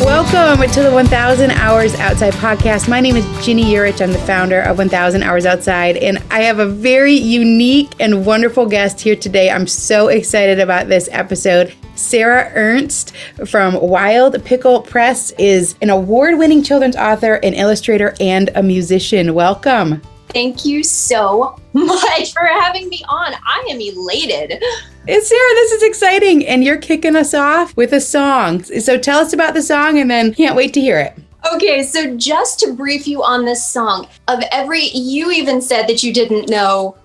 Welcome to the 1000 Hours Outside podcast. My name is Ginny Yurich. I'm the founder of 1000 Hours Outside, and I have a very unique and wonderful guest here today. I'm so excited about this episode. Sara Ernst from Wild Pickle Press is an award winning children's author, an illustrator, and a musician. Welcome. Thank you so much for having me on. I am elated. It's Sara, this is exciting. And you're kicking us off with a song. So tell us about the song and then can't wait to hear it. Okay, so just to brief you on this song, of every, you even said that you didn't know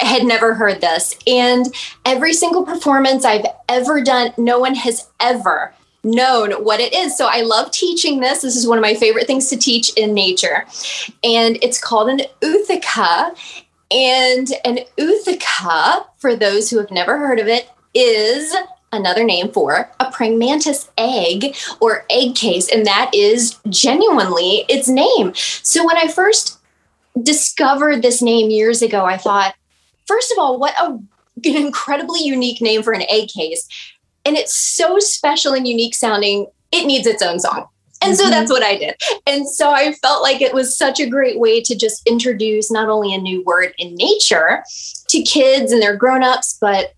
had never heard this. And every single performance I've ever done, no one has ever known what it is. So I love teaching this. This is one of my favorite things to teach in nature. And it's called an Ootheca. And an Ootheca, for those who have never heard of it, is another name for a praying mantis egg or egg case. And that is genuinely its name. So when I first discovered this name years ago, I thought, first of all, what a, an incredibly unique name for an egg case and it's so special and unique sounding, it needs its own song. And so mm-hmm. that's what I did. And so I felt like it was such a great way to just introduce not only a new word in nature to kids and their grown-ups, but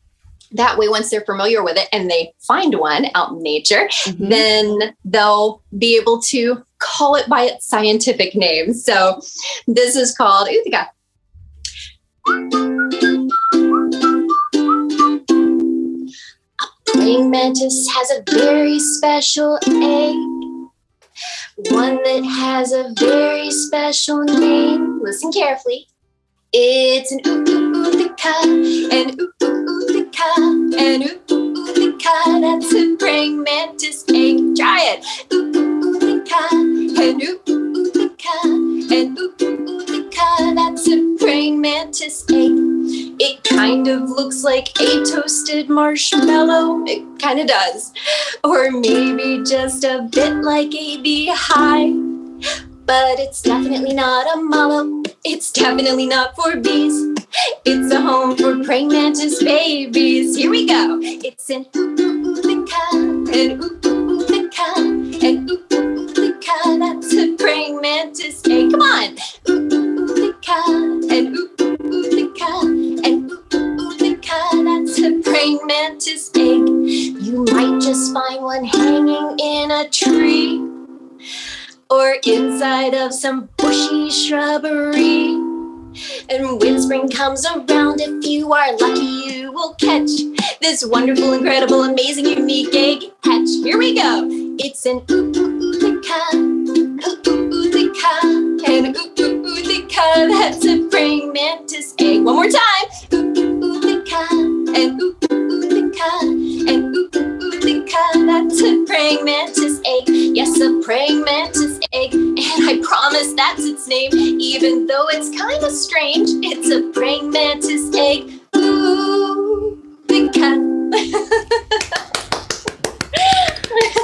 that way once they're familiar with it and they find one out in nature, mm-hmm. then they'll be able to call it by its scientific name. So this is called Ootheca. Praying mantis has a very special egg, one that has a very special name. Listen carefully. It's an ootheca, an ootheca, an ootheca. That's a praying mantis egg. Try it. Ootheca, an ootheca, kind of looks like a toasted marshmallow. It kind of does. Or maybe just a bit like a beehive. But it's definitely not a mallow. It's definitely not for bees. It's a home for praying mantis babies. Here we go. It's an ooh ooh the cat, an ooh ooh the cat, an ooh ooh the cat. That's a praying mantis. Hey, come on. Ooh ooh the cat, and ooh ooh mantis egg. You might just find one hanging in a tree or inside of some bushy shrubbery. And when spring comes around, if you are lucky, you will catch this wonderful, incredible, amazing, unique egg hatch. Here we go. It's an ooh ooh ooh ooh ooh ooh and ooh ooh ooh That's a praying mantis egg. One more time. Ooh ooh ooh a praying mantis egg. Yes, a praying mantis egg. And I promise that's its name, even though it's kind of strange. It's a praying mantis egg. Ooh, the cat.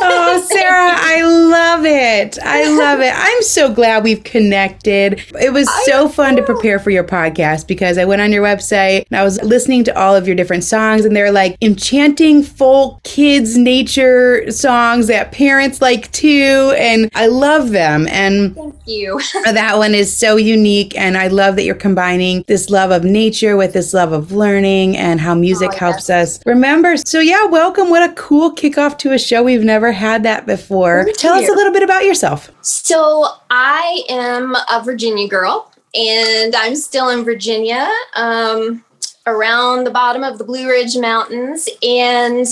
oh, Sara, I love it. I love it. I'm so glad we've connected. It was so fun to prepare for your podcast because I went on your website and I was listening to all of your different songs, and they're like enchanting folk kids nature songs that parents like too. And I love them. And thank you. Oh, that one is so unique. And I love that you're combining this love of nature with this love of learning and how music oh, helps yes. us remember. So, yeah, welcome. What a cool kickoff to a show we've never had that before. Tell us a little bit about yourself. So, I am a Virginia girl and I'm still in Virginia. Um, around the bottom of the Blue Ridge Mountains. And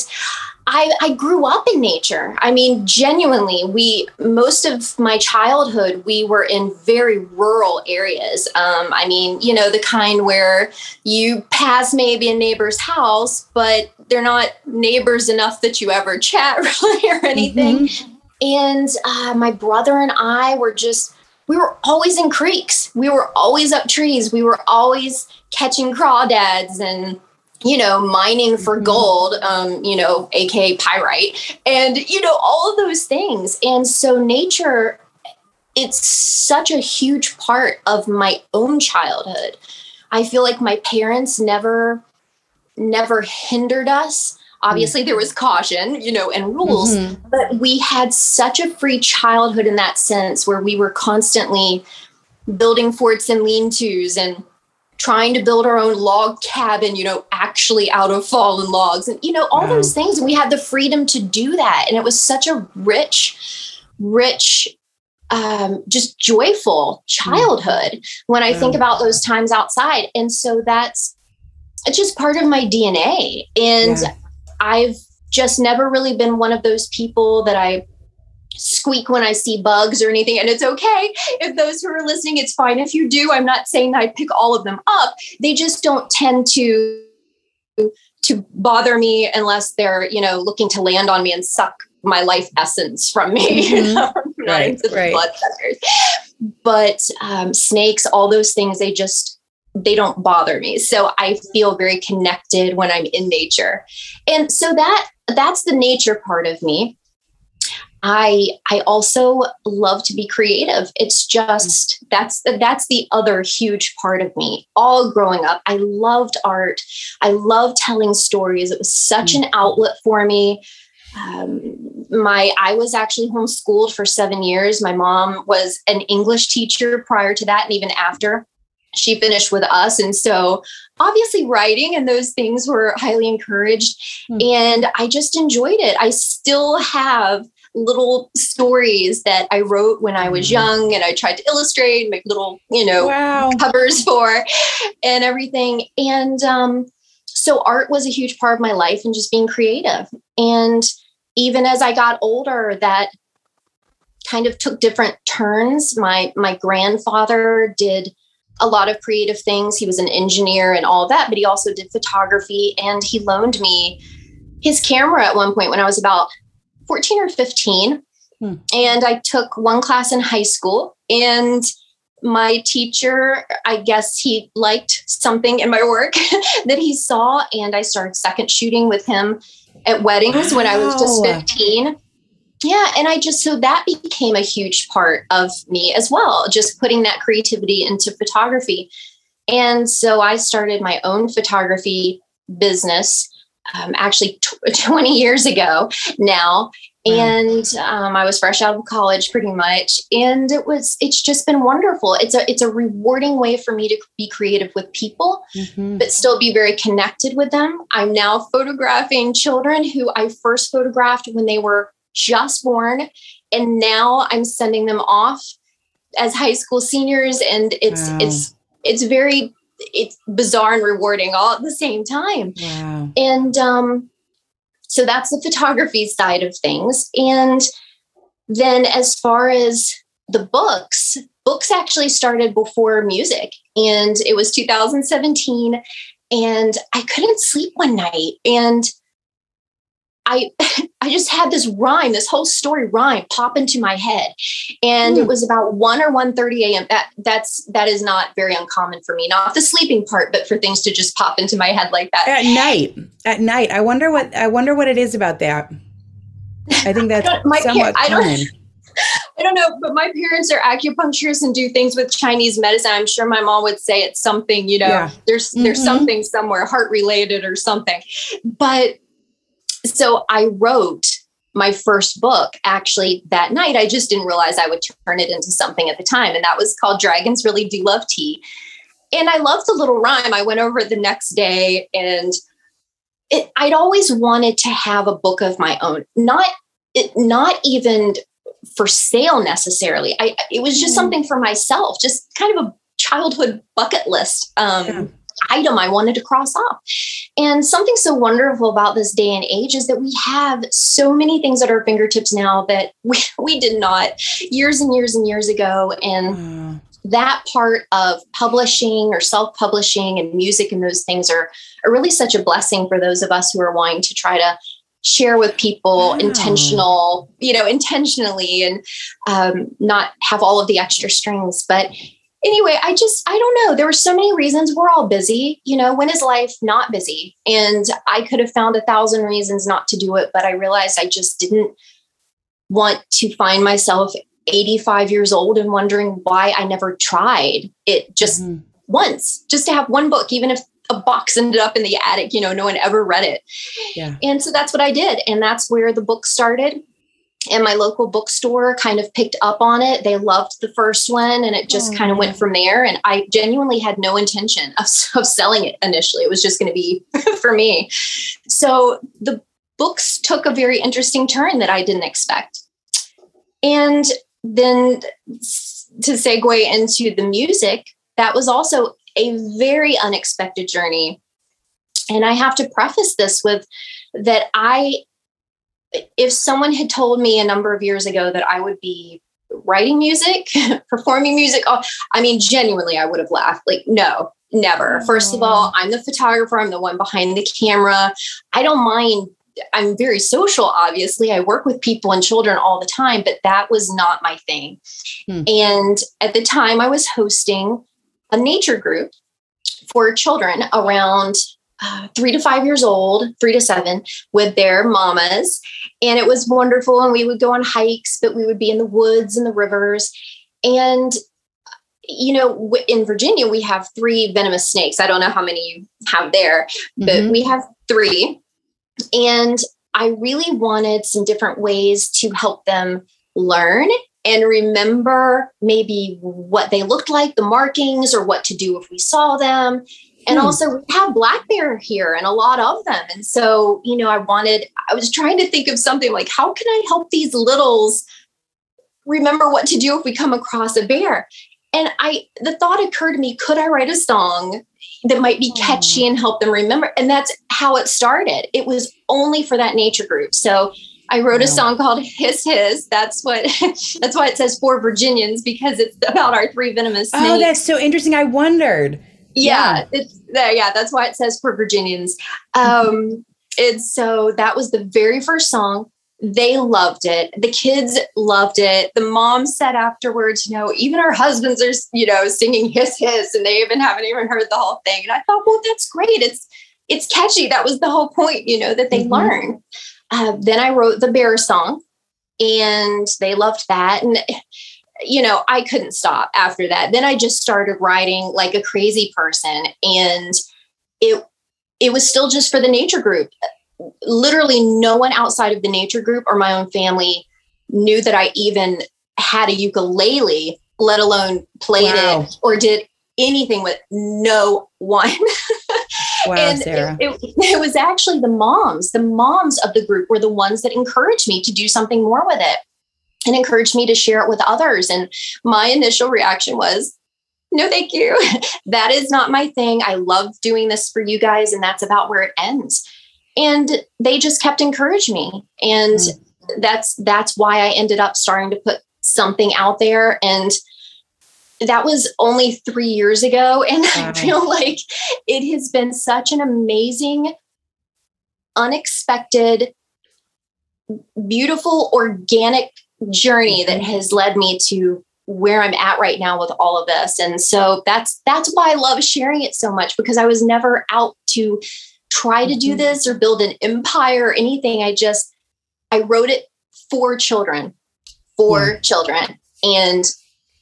I, I grew up in nature. I mean, genuinely, we most of my childhood we were in very rural areas. Um, I mean, you know, the kind where you pass maybe a neighbor's house, but they're not neighbors enough that you ever chat really or anything. Mm-hmm. And uh, my brother and I were just we were always in creeks. We were always up trees. We were always catching crawdads and you know, mining for mm-hmm. gold, um, you know, aka pyrite, and you know, all of those things. And so nature, it's such a huge part of my own childhood. I feel like my parents never never hindered us Obviously, there was caution, you know, and rules, mm-hmm. but we had such a free childhood in that sense where we were constantly building forts and lean tos and trying to build our own log cabin, you know, actually out of fallen logs and, you know, all wow. those things. And we had the freedom to do that. And it was such a rich, rich, um, just joyful childhood when I think about those times outside. And so that's, it's just part of my DNA. And yeah. I've just never really been one of those people that I squeak when I see bugs or anything. And it's okay if those who are listening, it's fine if you do. I'm not saying that I pick all of them up. They just don't tend to to bother me unless they're, you know, looking to land on me and suck my life essence from me. Mm-hmm. right, right. But um, snakes, all those things, they just they don't bother me. So I feel very connected when I'm in nature. And so that that's the nature part of me. I I also love to be creative. It's just that's that's the other huge part of me. All growing up, I loved art. I loved telling stories. It was such an outlet for me. Um, my I was actually homeschooled for seven years. My mom was an English teacher prior to that, and even after she finished with us. And so obviously writing and those things were highly encouraged. Mm. And I just enjoyed it. I still have little stories that I wrote when I was mm-hmm. young and I tried to illustrate, make little, you know, wow. covers for and everything. And um, so art was a huge part of my life and just being creative. And even as I got older, that kind of took different turns. My my grandfather did a lot of creative things. He was an engineer and all that, but he also did photography and he loaned me his camera at one point when I was about 14 or 15. Hmm. And I took one class in high school. And my teacher, I guess he liked something in my work that he saw. And I started second shooting with him at weddings wow. when I was just 15. Yeah. And I just, so that became a huge part of me as well, just putting that creativity into photography. And so I started my own photography business um, actually t- 20 years ago now. And um, i was fresh out of college pretty much. And it was it's just been wonderful. It's a it's a rewarding way for me to be creative with people mm-hmm. but still be very connected with them. I'm now photographing children who i first photographed when they were just born and now i'm sending them off as high school seniors and it's wow. it's it's very it's bizarre and rewarding all at the same time. Wow. And um, so that's the photography side of things. And then as far as the books, books actually started before music. And it was 2017. And I couldn't sleep one night. And I I just had this rhyme, this whole story rhyme pop into my head. And mm. it hmm. was about 1 or 1 30 a.m. That that's that is not very uncommon for me. Not the sleeping part, but for things to just pop into my head like that. At night. At night. I wonder what I wonder what it is about that. I think that's I somewhat par- common. I don't, I don't know, but my parents are acupuncturists and do things with Chinese medicine. I'm sure my mom would say it's something, you know, yeah. there's mm-hmm. there's something somewhere heart related or something. But so I wrote my first book actually that night. I just didn't realize I would turn it into something at the time. And that was called Dragons Really Do Love Tea. And I loved the little rhyme. I went over it the next day and it, I'd always wanted to have a book of my own, not it, not even for sale necessarily. I it was just mm. something for myself, just kind of a childhood bucket list. Um, yeah item I wanted to cross off. And something so wonderful about this day and age is that we have so many things at our fingertips now that we, we did not years and years and years ago. And mm. that part of publishing or self publishing and music and those things are, are really such a blessing for those of us who are wanting to try to share with people wow. intentional you know intentionally and um, not have all of the extra strings but anyway, I just, I don't know. There were so many reasons. We're all busy. You know, when is life not busy? And I could have found a thousand reasons not to do it, but I realized I just didn't want to find myself 85 years old and wondering why I never tried it just mm-hmm. once, just to have one book, even if a box ended up in the attic. You know, no one ever read it. Yeah. And so that's what I did. And that's where the book started. And my local bookstore kind of picked up on it. They loved the first one and it just kind of went hmm. from there. And I genuinely had no intention of, of selling it initially. It was just going to be for me. So the books took a very interesting turn that I didn't expect. And then to segue into the music, that was also a very unexpected journey. And I have to preface this with that I, if someone had told me a number of years ago that I would be writing music, performing music, oh, I mean, genuinely, I would have laughed. Like, no, never. First of all, I'm the photographer, I'm the one behind the camera. I don't mind I'm very social, obviously. I work with people and children all the time, but that was not my thing. Hmm. And at the time, I was hosting a nature group for children around uh, three to five years old, three to seven, with their mamas. And it was wonderful. And we would go on hikes, but we would be in the woods and the rivers. And you know, in Virginia, we have three venomous snakes. I don't know how many you have there, but mm-hmm. we have three. And I really wanted some different ways to help them learn and remember maybe what they looked like, the markings, or what to do if we saw them. And hmm. also, we have black bear here and a lot of them. And so, you know, I wanted, I was trying to think of something like, how can I help these littles remember what to do if we come across a bear? And I, the thought occurred to me, could I write a song that might be catchy and help them remember. And that's how it started. It was only for that nature group. So I wrote a song called Hiss Hiss. That's what that's why it says for Virginians because it's about our three venomous snakes. Oh, that's so interesting. I wondered. Yeah, yeah. it's there. Yeah, that's why it says for Virginians. Um, and so that was the very first song they loved it. The kids loved it. The mom said afterwards, you know, even our husbands are, you know, singing hiss hiss and they even haven't even heard the whole thing. And I thought, well, that's great. It's it's catchy. That was the whole point, you know, that they mm-hmm. learn. Uh, then I wrote the bear song and they loved that. And you know, I couldn't stop after that. Then I just started writing like a crazy person. And it it was still just for the nature group literally no one outside of the nature group or my own family knew that I even had a ukulele, let alone played wow. it or did anything with no one. wow, and Sara. It, it, it, was actually the moms, the moms of the group were the ones that encouraged me to do something more with it and encouraged me to share it with others. And my initial reaction was, no, thank you. that is not my thing. I love doing this for you guys, and that's about where it ends and they just kept encouraging me and mm-hmm. that's that's why i ended up starting to put something out there and that was only three years ago and i feel like it has been such an amazing unexpected beautiful organic journey that mm-hmm. has led me to where I'm at right now with all of this. And so that's that's why I love sharing it so much because I was never out to try to do mm-hmm. this or build an empire or anything. I just, I wrote it for children, for yeah. children. And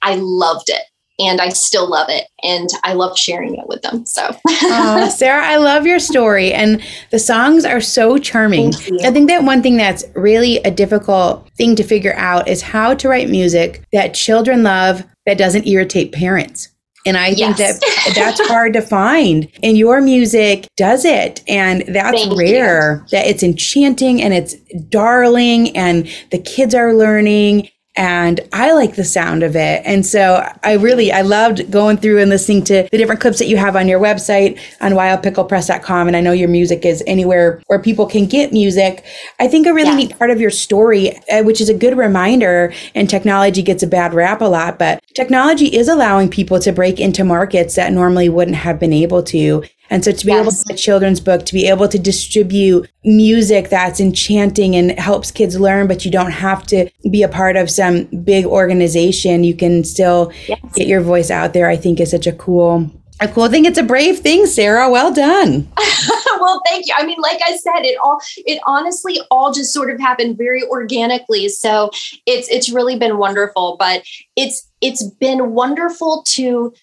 I loved it. And I still love it. And I love sharing it with them. So, oh, Sara, I love your story. And the songs are so charming. I think that one thing that's really a difficult thing to figure out is how to write music that children love that doesn't irritate parents. And I yes. think that that's hard to find. And your music does it. And that's Thank rare you. that it's enchanting and it's darling and the kids are learning and I like the sound of it. And so I really I loved going through and listening to the different clips that you have on your website on wildpicklepress.com and I know your music is anywhere where people can get music. I think a really yeah. neat part of your story uh, which is a good reminder and technology gets a bad rap a lot, but technology is allowing people to break into markets that normally wouldn't have been able to. And so to be yes. able to write a children's book, to be able to distribute music that's enchanting and helps kids learn, but you don't have to be a part of some big organization. You can still yes. get your voice out there. I think is such a cool a cool thing. It's a brave thing, Sara. Well done. well, thank you. I mean, like I said, it all it honestly all just sort of happened very organically. So it's it's really been wonderful. But it's it's been wonderful to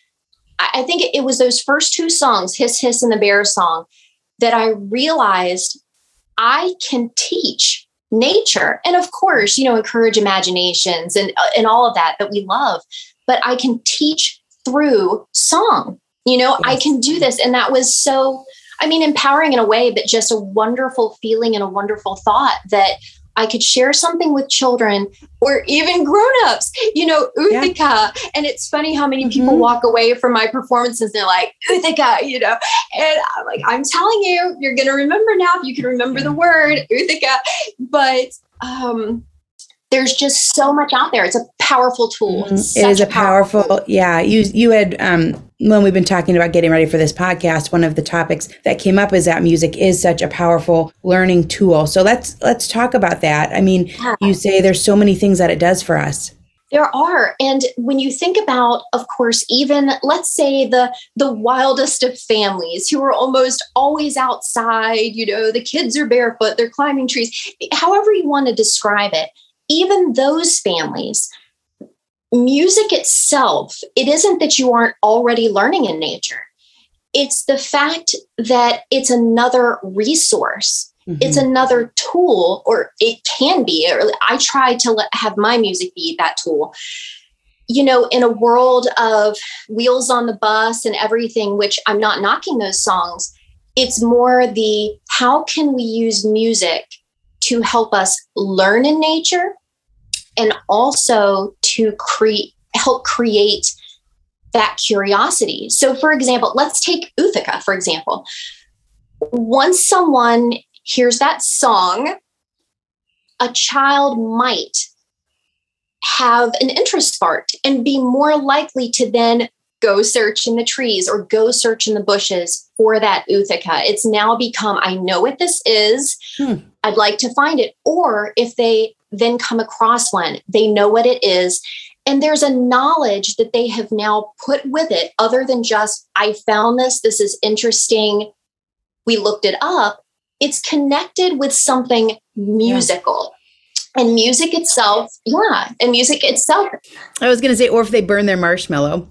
I think it was those first two songs, Hiss Hiss and the Bear song, that I realized I can teach nature and of course you know encourage imaginations and uh, and all of that that we love but i can teach through song you know yes. i can do this and that was so i mean empowering in a way but just a wonderful feeling and a wonderful thought that I could share something with children or even grown-ups, you know, Ootheca. Yeah. And it's funny how many people mm-hmm. walk away from my performances. They're like, Ootheca, you know, and I'm like, I'm telling you, you're going to remember now if you can remember the word Ootheca. But, um, there's just so much out there. It's a powerful tool. Mm-hmm. It is a powerful, powerful, yeah. You you had um when we've been talking about getting ready for this podcast, one of the topics that came up is that music is such a powerful learning tool. So let's let's talk about that. I mean, yeah. you say there's so many things that it does for us. There are. And when you think about, of course, even let's say the the wildest of families who are almost always outside, you know, the kids are barefoot, they're climbing trees, however you want to describe it even those families, music itself, it isn't that you aren't already learning in nature. It's the fact that it's another resource. Mm-hmm. It's another tool, or it can be. Or I try to let, have my music be that tool. You know, in a world of wheels on the bus and everything, which I'm not knocking those songs, it's more the how can we use music to help us learn in nature and also to create help create that curiosity. So for example, let's take Ootheca for example. Once someone hears that song, a child might have an interest spark and be more likely to then go search in the trees or go search in the bushes for that Ootheca. It's now become, I know what this is. Hmm. I'd like to find it. Or if they then come across one, they know what it is. And there's a knowledge that they have now put with it, other than just, I found this, this is interesting. We looked it up. It's connected with something musical. Yeah. And music itself, yeah, and music itself. I was going to say, or if they burn their marshmallow.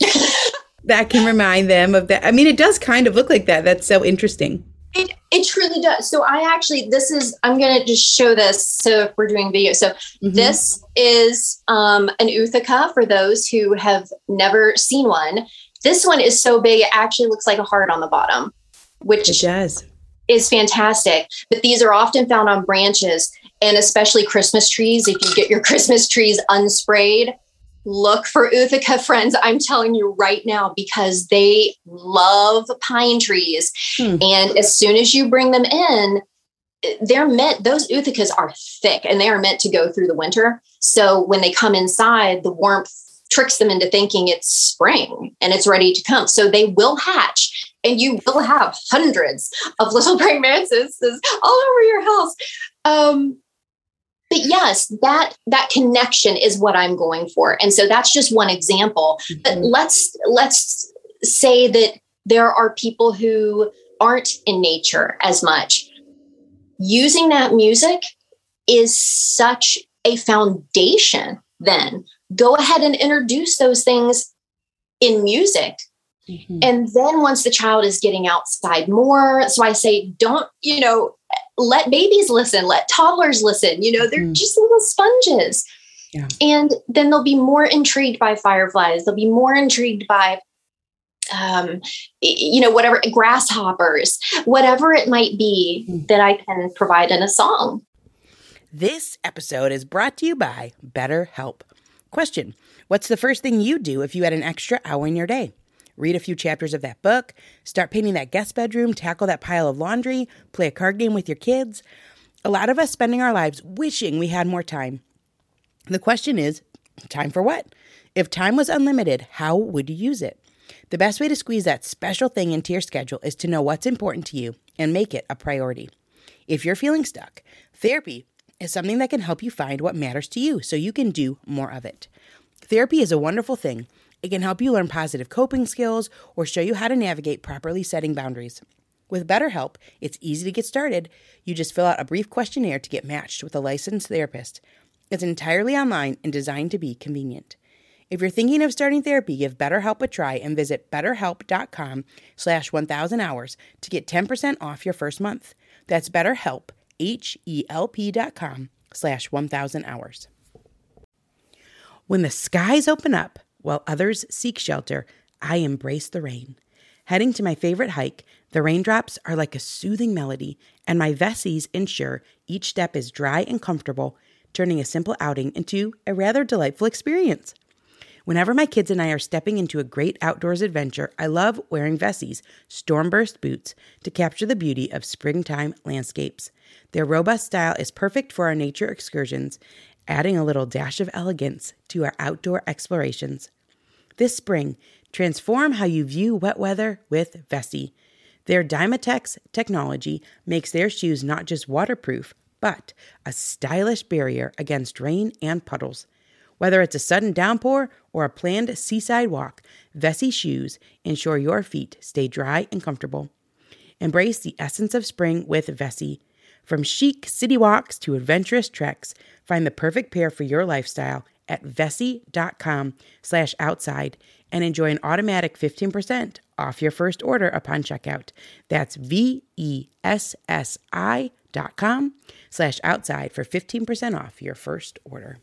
that can remind them of that. I mean, it does kind of look like that. That's so interesting. It, it truly does. So I actually, this is, I'm going to just show this. So if we're doing video, so mm-hmm. this is um, an Ootheca for those who have never seen one. This one is so big, it actually looks like a heart on the bottom, which it does. is fantastic. But these are often found on branches and especially Christmas trees. If you get your Christmas trees unsprayed, look for Ootheca friends. I'm telling you right now because they love pine trees. Hmm. And as soon as you bring them in, they're meant, those Oothecas are thick and they are meant to go through the winter. So when they come inside, the warmth tricks them into thinking it's spring and it's ready to come. So they will hatch and you will have hundreds of little praying mantises all over your house. Um, but yes that that connection is what i'm going for. And so that's just one example. Mm-hmm. but let's let's say that there are people who aren't in nature as much. Using that music is such a foundation then. Go ahead and introduce those things in music. Mm-hmm. and then once the child is getting outside more so i say don't you know let babies listen, let toddlers listen. You know, they're mm. just little sponges. Yeah. And then they'll be more intrigued by fireflies. They'll be more intrigued by, um, you know, whatever grasshoppers, whatever it might be mm. that I can provide in a song. This episode is brought to you by BetterHelp. Question What's the first thing you do if you had an extra hour in your day? Read a few chapters of that book, start painting that guest bedroom, tackle that pile of laundry, play a card game with your kids. A lot of us spending our lives wishing we had more time. The question is time for what? If time was unlimited, how would you use it? The best way to squeeze that special thing into your schedule is to know what's important to you and make it a priority. If you're feeling stuck, therapy is something that can help you find what matters to you so you can do more of it. Therapy is a wonderful thing it can help you learn positive coping skills or show you how to navigate properly setting boundaries. With BetterHelp, it's easy to get started. You just fill out a brief questionnaire to get matched with a licensed therapist. It's entirely online and designed to be convenient. If you're thinking of starting therapy, give BetterHelp a try and visit betterhelp.com slash 1000 hours to get 10% off your first month. That's betterhelp, H-E-L-P dot com slash 1000 hours. When the skies open up while others seek shelter, I embrace the rain. Heading to my favorite hike, the raindrops are like a soothing melody, and my Vessies ensure each step is dry and comfortable, turning a simple outing into a rather delightful experience. Whenever my kids and I are stepping into a great outdoors adventure, I love wearing Vessi's Stormburst boots to capture the beauty of springtime landscapes. Their robust style is perfect for our nature excursions, adding a little dash of elegance to our outdoor explorations. This spring, transform how you view wet weather with Vessi. Their Dyma-tex technology makes their shoes not just waterproof, but a stylish barrier against rain and puddles. Whether it's a sudden downpour or a planned seaside walk, Vessi shoes ensure your feet stay dry and comfortable. Embrace the essence of spring with Vessi. From chic city walks to adventurous treks, find the perfect pair for your lifestyle at vessi.com slash outside and enjoy an automatic 15% off your first order upon checkout. That's V-E-S-S-I dot com slash outside for 15% off your first order.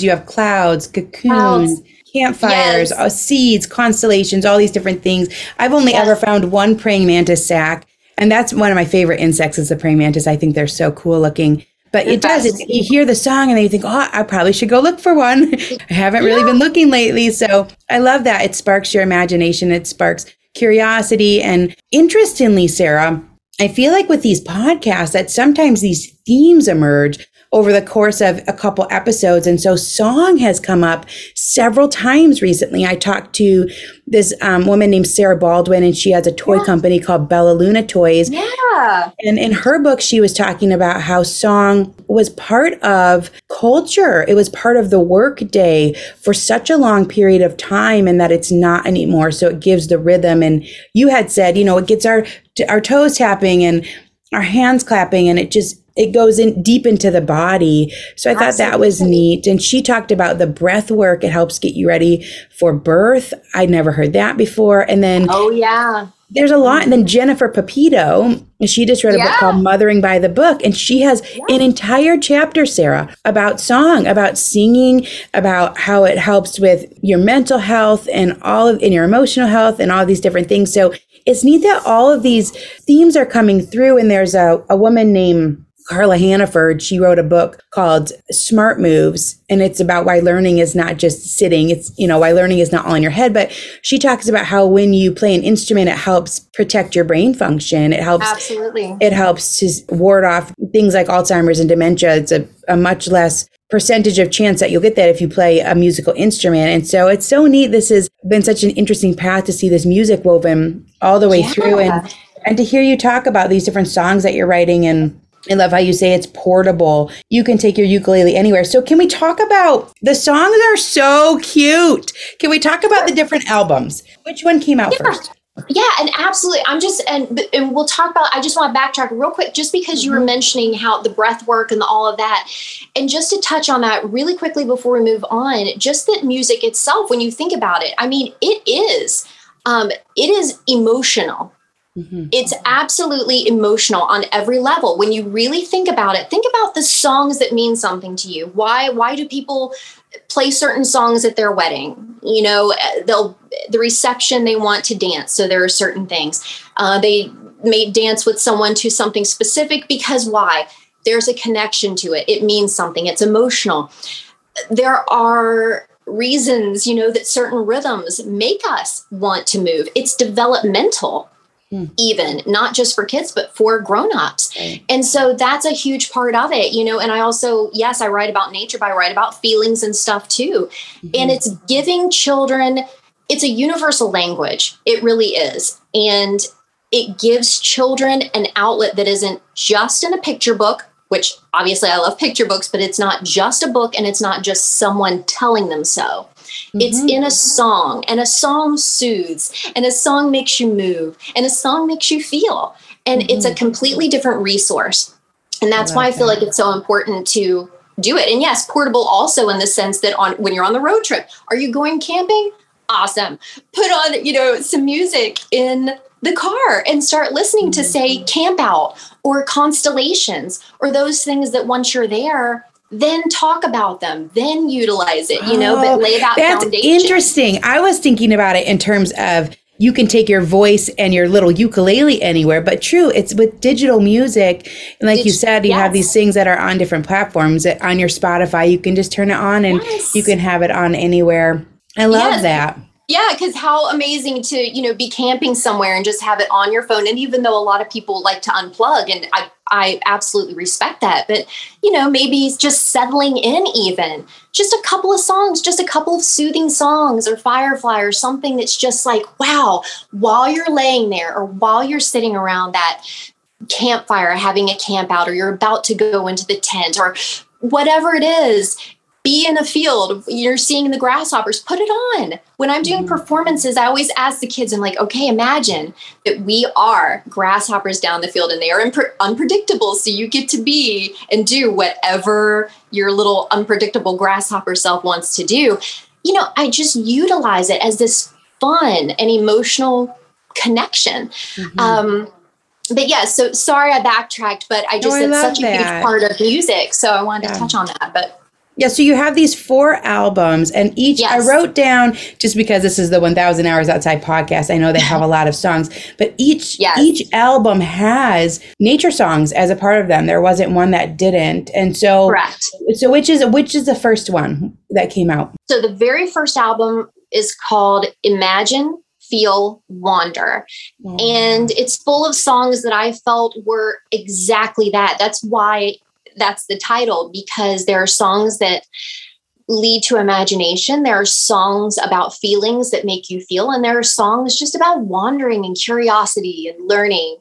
You have clouds, cocoons, clouds. campfires, yes. uh, seeds, constellations, all these different things. I've only yes. ever found one praying mantis sac, and that's one of my favorite insects is the praying mantis. I think they're so cool looking. But it does. You hear the song and then you think, oh, I probably should go look for one. I haven't really yeah. been looking lately. So I love that. It sparks your imagination. It sparks curiosity. And interestingly, Sara, I feel like with these podcasts that sometimes these themes emerge over the course of a couple episodes. And so song has come up several times recently. I talked to this um, woman named Sarah Baldwin, and she has a toy yeah. company called Bella Luna Toys. Yeah. And in her book, she was talking about how song was part of culture. It was part of the workday for such a long period of time, and that it's not anymore. So it gives the rhythm. And you had said, you know, it gets our our toes tapping and our hands clapping, and it just it goes in deep into the body. So I thought Absolutely. that was neat. And she talked about the breath work. It helps get you ready for birth. I'd never heard that before. And then Oh yeah. There's a lot. And then Jennifer Pepito, she just wrote a yeah. book called Mothering by the Book. And she has yeah. an entire chapter, Sara, about song, about singing, about how it helps with your mental health and all of in your emotional health and all these different things. So it's neat that all of these themes are coming through. And there's a, a woman named Carla Hannaford, she wrote a book called Smart Moves, and it's about why learning is not just sitting. It's, you know, why learning is not all in your head, but she talks about how when you play an instrument, it helps protect your brain function. It helps, absolutely, it helps to ward off things like Alzheimer's and dementia. It's a, a much less percentage of chance that you'll get that if you play a musical instrument. And so it's so neat. This has been such an interesting path to see this music woven all the way yeah. through and, and to hear you talk about these different songs that you're writing and I love how you say it's portable. You can take your ukulele anywhere. So, can we talk about the songs are so cute? Can we talk about the different albums? Which one came out yeah. first? Yeah, and absolutely. I'm just and and we'll talk about. I just want to backtrack real quick, just because mm-hmm. you were mm-hmm. mentioning how the breath work and all of that, and just to touch on that really quickly before we move on. Just that music itself, when you think about it, I mean, it is, um, it is emotional Mm-hmm. It's absolutely emotional on every level. When you really think about it, think about the songs that mean something to you. Why why do people play certain songs at their wedding? You know, they'll the reception they want to dance, so there are certain things. Uh, they may dance with someone to something specific because why? There's a connection to it. It means something. It's emotional. There are reasons, you know, that certain rhythms make us want to move. It's developmental Hmm. even not just for kids but for grown-ups. And so that's a huge part of it you know and i also yes i write about nature but i write about feelings and stuff too. Mm-hmm. and it's giving children it's a universal language it really is. And it gives children an outlet that isn't just in a picture book which obviously i love picture books but it's not just a book and it's not just someone telling them so Mm-hmm. It's in a song, and a song soothes, and a song makes you move, and a song makes you feel. And mm-hmm. it's a completely different resource. And that's I why I feel that. like it's so important to do it. And yes, portable also in the sense that on when you're on the road trip, are you going camping? Awesome. Put on, you know, some music in the car and start listening to say mm-hmm. camp out or constellations or those things that once you're there then talk about them then utilize it you know oh, but lay that that's foundation. interesting i was thinking about it in terms of you can take your voice and your little ukulele anywhere but true it's with digital music and like Dig- you said you yes. have these things that are on different platforms on your spotify you can just turn it on and yes. you can have it on anywhere i love yes. that yeah, because how amazing to, you know, be camping somewhere and just have it on your phone. And even though a lot of people like to unplug, and I, I absolutely respect that, but, you know, maybe just settling in, even just a couple of songs, just a couple of soothing songs or Firefly or something that's just like, wow, while you're laying there or while you're sitting around that campfire, having a camp out, or you're about to go into the tent or whatever it is, be in a field you're seeing the grasshoppers put it on when i'm doing mm-hmm. performances i always ask the kids i'm like okay imagine that we are grasshoppers down the field and they are imp- unpredictable so you get to be and do whatever your little unpredictable grasshopper self wants to do you know i just utilize it as this fun and emotional connection mm-hmm. um, but yeah, so sorry I backtracked, but I just no, it's such a that. huge part of music. So I wanted yeah. to touch on that. But yeah, so you have these four albums, and each yes. I wrote down just because this is the 1000 Hours Outside podcast. I know they have a lot of songs, but each yes. each album has nature songs as a part of them. There wasn't one that didn't, and so correct. So which is which is the first one that came out? So the very first album is called Imagine feel wander mm. and it's full of songs that i felt were exactly that that's why that's the title because there are songs that lead to imagination. There are songs about feelings that make you feel, and there are songs just about wandering and curiosity and learning.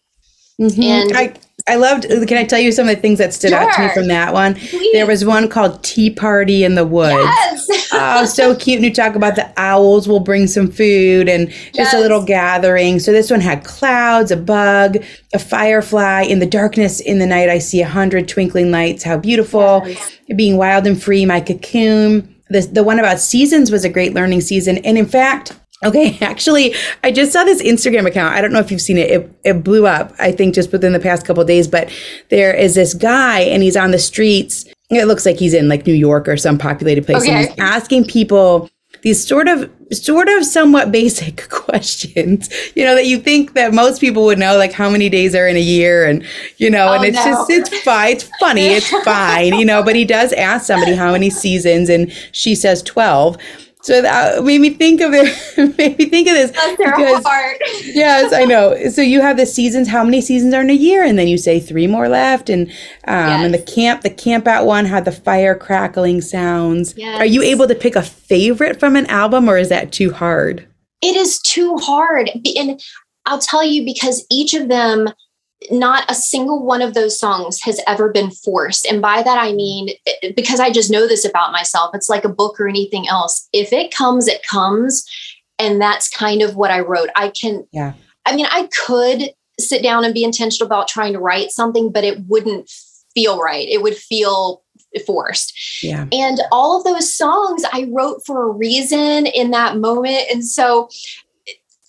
Mm-hmm. And I, I loved. Can I tell you some of the things that stood sure. out to me from that one? Please. There was one called "Tea Party in the Woods." Yes. oh, so cute! And you talk about the owls will bring some food and just a little gathering. So this one had clouds, a bug, a firefly. In the darkness, in the night, I see a hundred twinkling lights. How beautiful! Yes. Being wild and free, my cocoon. The the one about seasons was a great learning season, and in fact Okay, actually, I just saw this Instagram account. I don't know if you've seen it. It, it blew up, I think, just within the past couple days. But there is this guy, and he's on the streets. It looks like he's in like New York or some populated place, okay. and he's asking people these sort of, sort of, somewhat basic questions. You know that you think that most people would know, like how many days are in a year, and you know, oh, and it's no. just it's fine, it's funny, it's fine, you know. But he does ask somebody how many seasons, and she says twelve. So that made me think of it. made me think of this. That's because, heart. yes, I know. So you have the seasons. How many seasons are in a year? And then you say three more left. And um, yes. and the camp, the camp out one had the fire crackling sounds. Yes. Are you able to pick a favorite from an album, or is that too hard? It is too hard, and I'll tell you because each of them not a single one of those songs has ever been forced. And by that, I mean, because I just know this about myself, it's like a book or anything else. If it comes, it comes. And that's kind of what I wrote. I can, yeah. I mean, I could sit down and be intentional about trying to write something, but it wouldn't feel right. It would feel forced. Yeah. And all of those songs I wrote for a reason in that moment. And so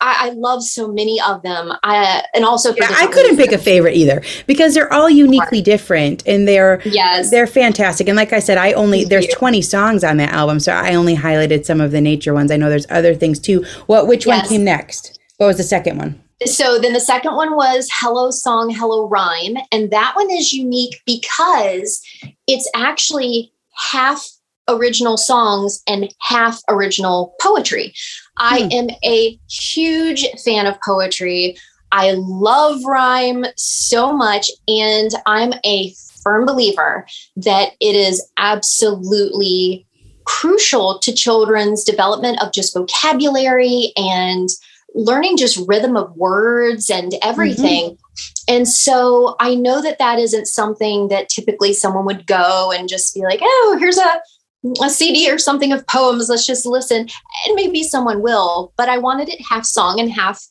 I, I, love so many of them. I and also yeah, I couldn't pick a favorite either because they're all uniquely different and they're yes they're fantastic. And like I said, I only Thank there's you. 20 songs on that album, so I only highlighted some of the nature ones. I know there's other things too. What which yes. one came next? What was the second one? So then the second one was Hello Song, Hello Rhyme. And that one is unique because it's actually half original songs and half original poetry. I hmm. am a huge fan of poetry. I love rhyme so much, and I'm a firm believer that it is absolutely crucial to children's development of just vocabulary and learning just rhythm of words and everything. Mm-hmm. And so I know that that isn't something that typically someone would go and just be like, oh, here's a a CD or something of poems. Let's just listen. And maybe someone will, but I wanted it half song and half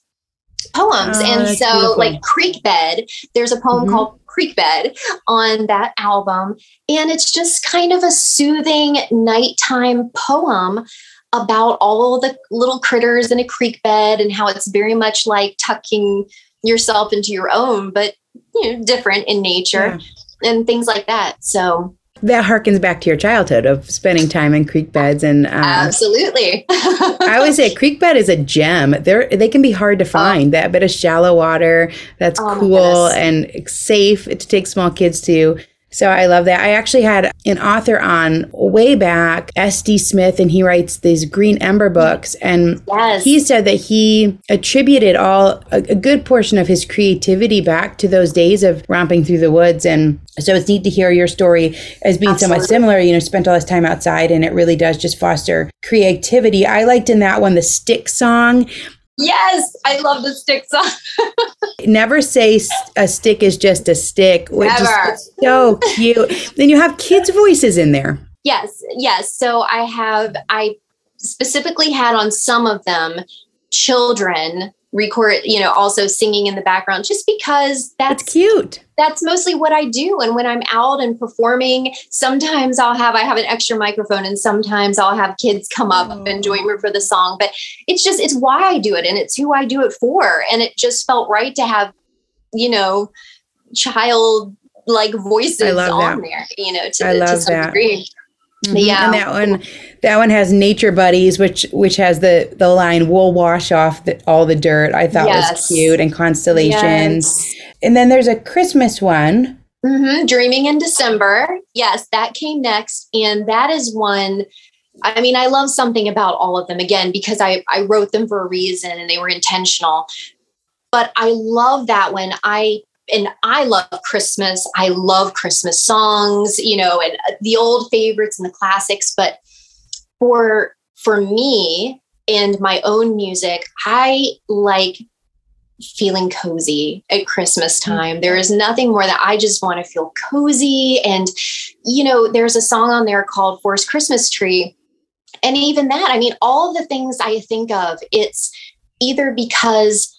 poems. Oh, and so, beautiful. like Creek Bed, there's a poem mm-hmm. called creek bed on that album. And it's just kind of a soothing nighttime poem about all the little critters in a creek bed and how it's very much like tucking yourself into your own, but you know, different in nature yeah. and things like that. So that harkens back to your childhood of spending time in creek beds and uh, absolutely. I always say creek bed is a gem. They're they can be hard to find. Oh. that bit of shallow water that's oh cool and safe to take small kids to so I love that. I actually had an author on way back, S.D. Smith, and he writes these Green Ember books. And yes. he said that he attributed all a, a, good portion of his creativity back to those days of romping through the woods. And so it's neat to hear your story as being Absolutely. somewhat similar. You know, spent all this time outside, and it really does just foster creativity. I liked in that one the stick song Yes, I love the stick song. Never say a stick is just a stick, which Never. is so cute. then you have kids' voices in there. Yes, yes. So I have, I specifically had on some of them children record, you know, also singing in the background just because that's, that's cute. That's mostly what I do. And when I'm out and performing, sometimes I'll have I have an extra microphone and sometimes I'll have kids come up oh. and join me for the song. But it's just it's why I do it and it's who I do it for. And it just felt right to have, you know, child like voices on that. there, you know, to, I love to some that. degree. Mm-hmm. Yeah, and that one, that one has Nature Buddies, which which has the the line "We'll wash off the, all the dirt." I thought yes. was cute, and constellations. Yes. And then there's a Christmas one. Mm-hmm. Dreaming in December. Yes, that came next, and that is one. I mean, I love something about all of them again because I I wrote them for a reason and they were intentional. But I love that when I and I love Christmas. I love Christmas songs, you know, and uh, the old favorites and the classics. But for for me and my own music, I like feeling cozy at Christmas mm-hmm. time. There is nothing more that I just want to feel cozy. And, you know, there's a song on there called Forest Christmas Tree. And even that, I mean, all the things I think of, it's either because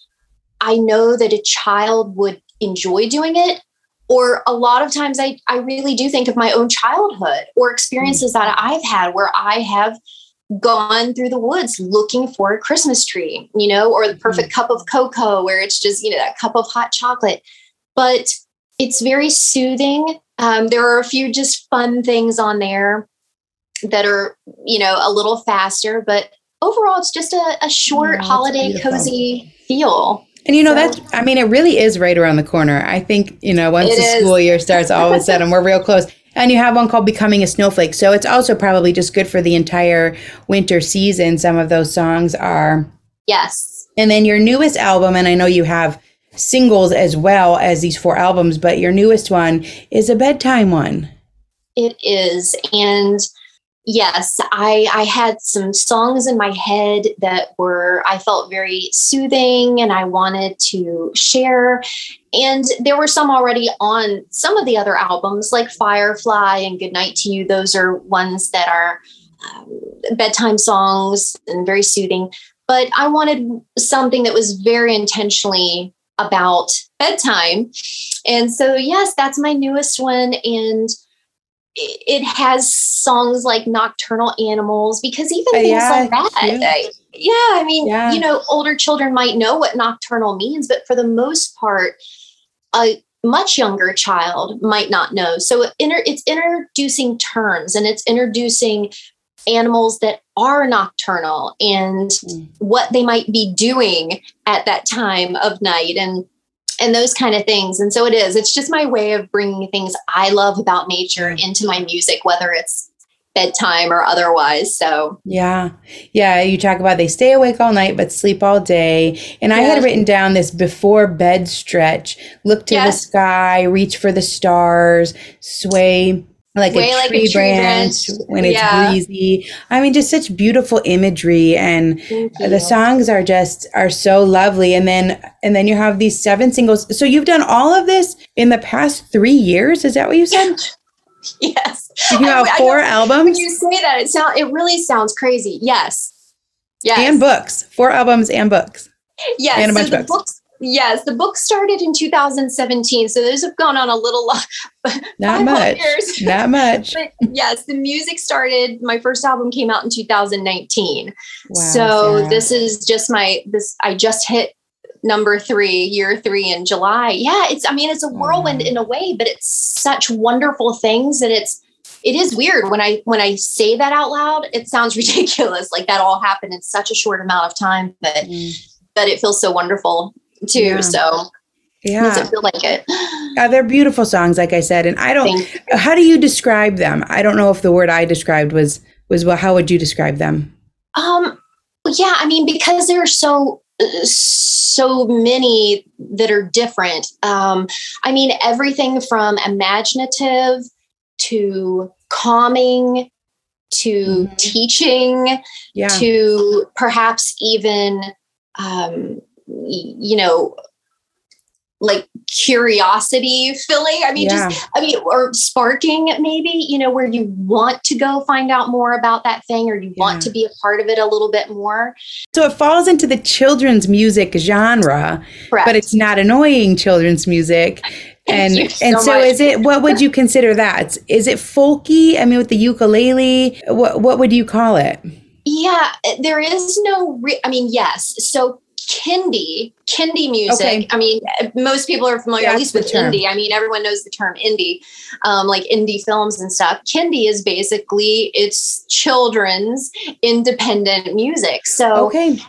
I know that a child would enjoy doing it or a lot of times I, I really do think of my own childhood or experiences that I've had where I have gone through the woods looking for a Christmas tree, you know, or the perfect mm-hmm. cup of cocoa where it's just, you know, that cup of hot chocolate. But it's very soothing. Um, there are a few just fun things on there that are, you know, a little faster, but overall, it's just a, a short holiday cozy feel. And you know, so, that's, I mean, it really is right around the corner. I think, you know, once the is. school year starts, all of a sudden we're real close. And you have one called Becoming a Snowflake. So it's also probably just good for the entire winter season. Some of those songs are. Yes. And then your newest album, and I know you have singles as well as these four albums, but your newest one is a bedtime one. It is. And yes i i had some songs in my head that were i felt very soothing and i wanted to share. And there were some already on some of the other albums like firefly and goodnight to you. Those are ones that are um, bedtime songs and very soothing. But i wanted something that was very intentionally about bedtime. And so yes that's my newest one. And it has songs like nocturnal animals because even uh, things yeah, like that I, yeah i mean yeah. you know older children might know what nocturnal means but for the most part a much younger child might not know so it's introducing terms and it's introducing animals that are nocturnal and mm. what they might be doing at that time of night and and those kind of things. And so it is, it's just my way of bringing things I love about nature mm. into my music, whether it's bedtime or otherwise. So, yeah. Yeah. You talk about they stay awake all night, but sleep all day. And I had written down this before bed stretch look to yes. the sky, reach for the stars, sway like a, like tree, a tree branch, branch, when it's yeah. breezy. I mean, just such beautiful imagery, and the songs are just are so lovely. And then and then you have these seven singles. So you've done all of this in the past three years. Is that what you said? yes. You have I, four I albums. When you say that, it sound it really sounds crazy. Yes. Yes. And books. Four albums and books. Yes. And a bunch so of books. books Yes, the book started in 2017, so those have gone on a little long. not much. Years. Not much. but yes, the music started. My first album came out in 2019. Wow, so Sara. this is just my this. I just hit number three, year three in July. Yeah, it's. I mean, it's a whirlwind wow. in a way, but it's such wonderful things that it's. It is weird when I when I say that out loud. It sounds ridiculous, like that all happened in such a short amount of time, but. Mm. But it feels so wonderful too. Yeah. So yeah. Does it feel like it? Uh, they're beautiful songs, like I said. And I don't, how do you describe them? I don't know if the word I described was, was well, how would you describe them? Um, yeah, I mean, because there are so, so many that are different. Um, I mean, everything from imaginative to calming to mm-hmm. teaching yeah. to perhaps even um, you know like curiosity filling. I mean yeah. just i mean or sparking maybe you know where you want to go find out more about that thing or you yeah. want to be a part of it a little bit more. So it falls into the children's music genre Correct. but it's not annoying children's music. And and so, so is it what would you consider that? Is it folky? I mean with the ukulele what what would you call it? Yeah there is no re- i mean yes. So Kindie, Kindie music. Okay. I mean, most people are familiar, at least with indie. I mean, everyone knows the term indie, um, like indie films and stuff. Kindie is basically it's children's independent music. So okay,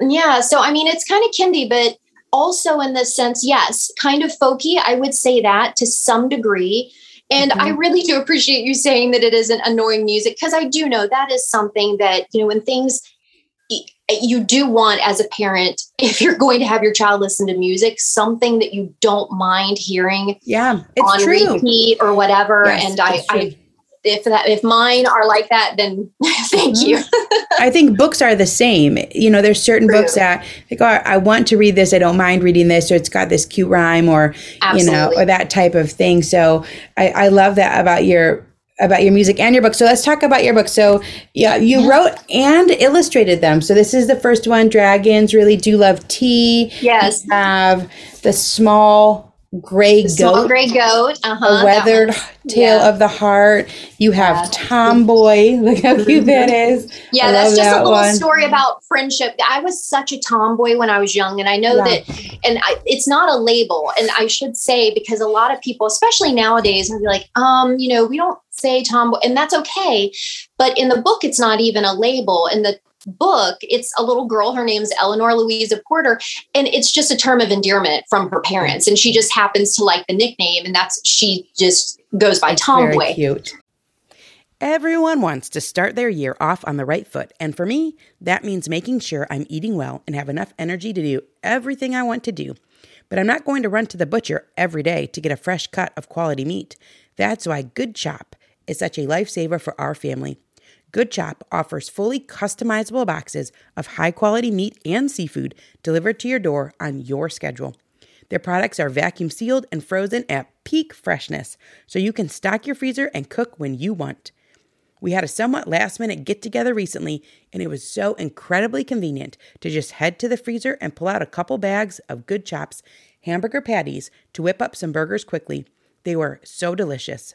yeah. So I mean, it's kind of Kindie, but also in this sense, yes, kind of folky. I would say that to some degree. And mm-hmm. I really do appreciate you saying that it isn't annoying music because I do know that is something that, you know, when things you do want as a parent if you're going to have your child listen to music something that you don't mind hearing yeah on true. repeat or whatever yes, and I, I if that if mine are like that then thank mm-hmm. you i think books are the same you know there's certain True. books that like oh i want to read this i don't mind reading this or it's got this cute rhyme or Absolutely. you know or that type of thing so i i love that about your about your music and your book. So let's talk about your book. So yeah, you yeah. wrote and illustrated them. So this is the first one. Dragons really do love tea. Yes. You have the small gray the goat, gray goat, uh-huh, a weathered tale yeah. of the heart. You have yeah. tomboy. Look how cute that is. Yeah, I that's just that a little one. story about friendship. I was such a tomboy when I was young, and I know yeah. that. And I, it's not a label, and I should say because a lot of people, especially nowadays, are like, um, you know, we don't say tomboy, and that's okay. But in the book, it's not even a label. And the book, it's a little girl. Her name's Eleanor Louisa Porter. And it's just a term of endearment from her parents. And she just happens to like the nickname. And that's, she just goes by Tomboy. Very cute. Everyone wants to start their year off on the right foot. And for me, that means making sure I'm eating well and have enough energy to do everything I want to do. But I'm not going to run to the butcher every day to get a fresh cut of quality meat. That's why Good Chop is such a lifesaver for our family. Good Chop offers fully customizable boxes of high quality meat and seafood delivered to your door on your schedule. Their products are vacuum sealed and frozen at peak freshness, so you can stock your freezer and cook when you want. We had a somewhat last minute get together recently, and it was so incredibly convenient to just head to the freezer and pull out a couple bags of Good Chops hamburger patties to whip up some burgers quickly. They were so delicious.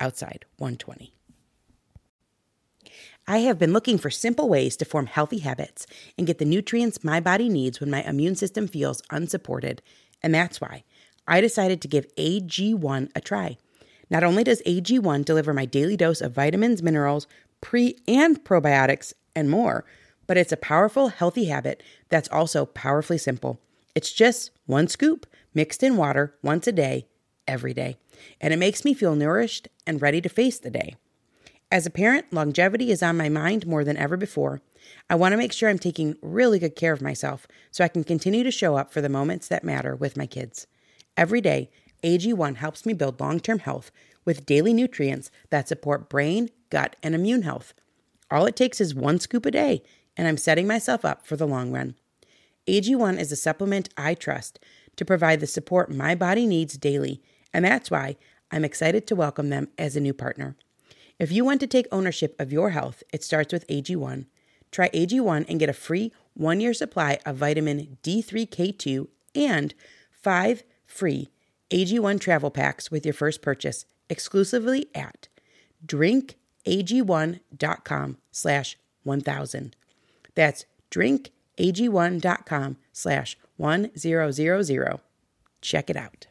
outside 120. I have been looking for simple ways to form healthy habits and get the nutrients my body needs when my immune system feels unsupported, and that's why I decided to give AG1 a try. Not only does AG1 deliver my daily dose of vitamins, minerals, pre and probiotics, and more, but it's a powerful, healthy habit that's also powerfully simple. It's just one scoop mixed in water once a day, every day and it makes me feel nourished and ready to face the day. As a parent, longevity is on my mind more than ever before, I want to make sure I'm taking really good care of myself so I can continue to show up for the moments that matter with my kids. Every day, AG1 helps me build long term health with daily nutrients that support brain, gut, and immune health. All it takes is one scoop a day, and I'm setting myself up for the long run. AG1 is a supplement I trust to provide the support my body needs daily, and that's why I'm excited to welcome them as a new partner. If you want to take ownership of your health, it starts with AG1. Try AG1 and get a free one year supply of vitamin D3K2 and five free AG1 travel packs with your first purchase exclusively at drinkag1.com slash 1000. That's drinkag1.com slash 1000. Check it out.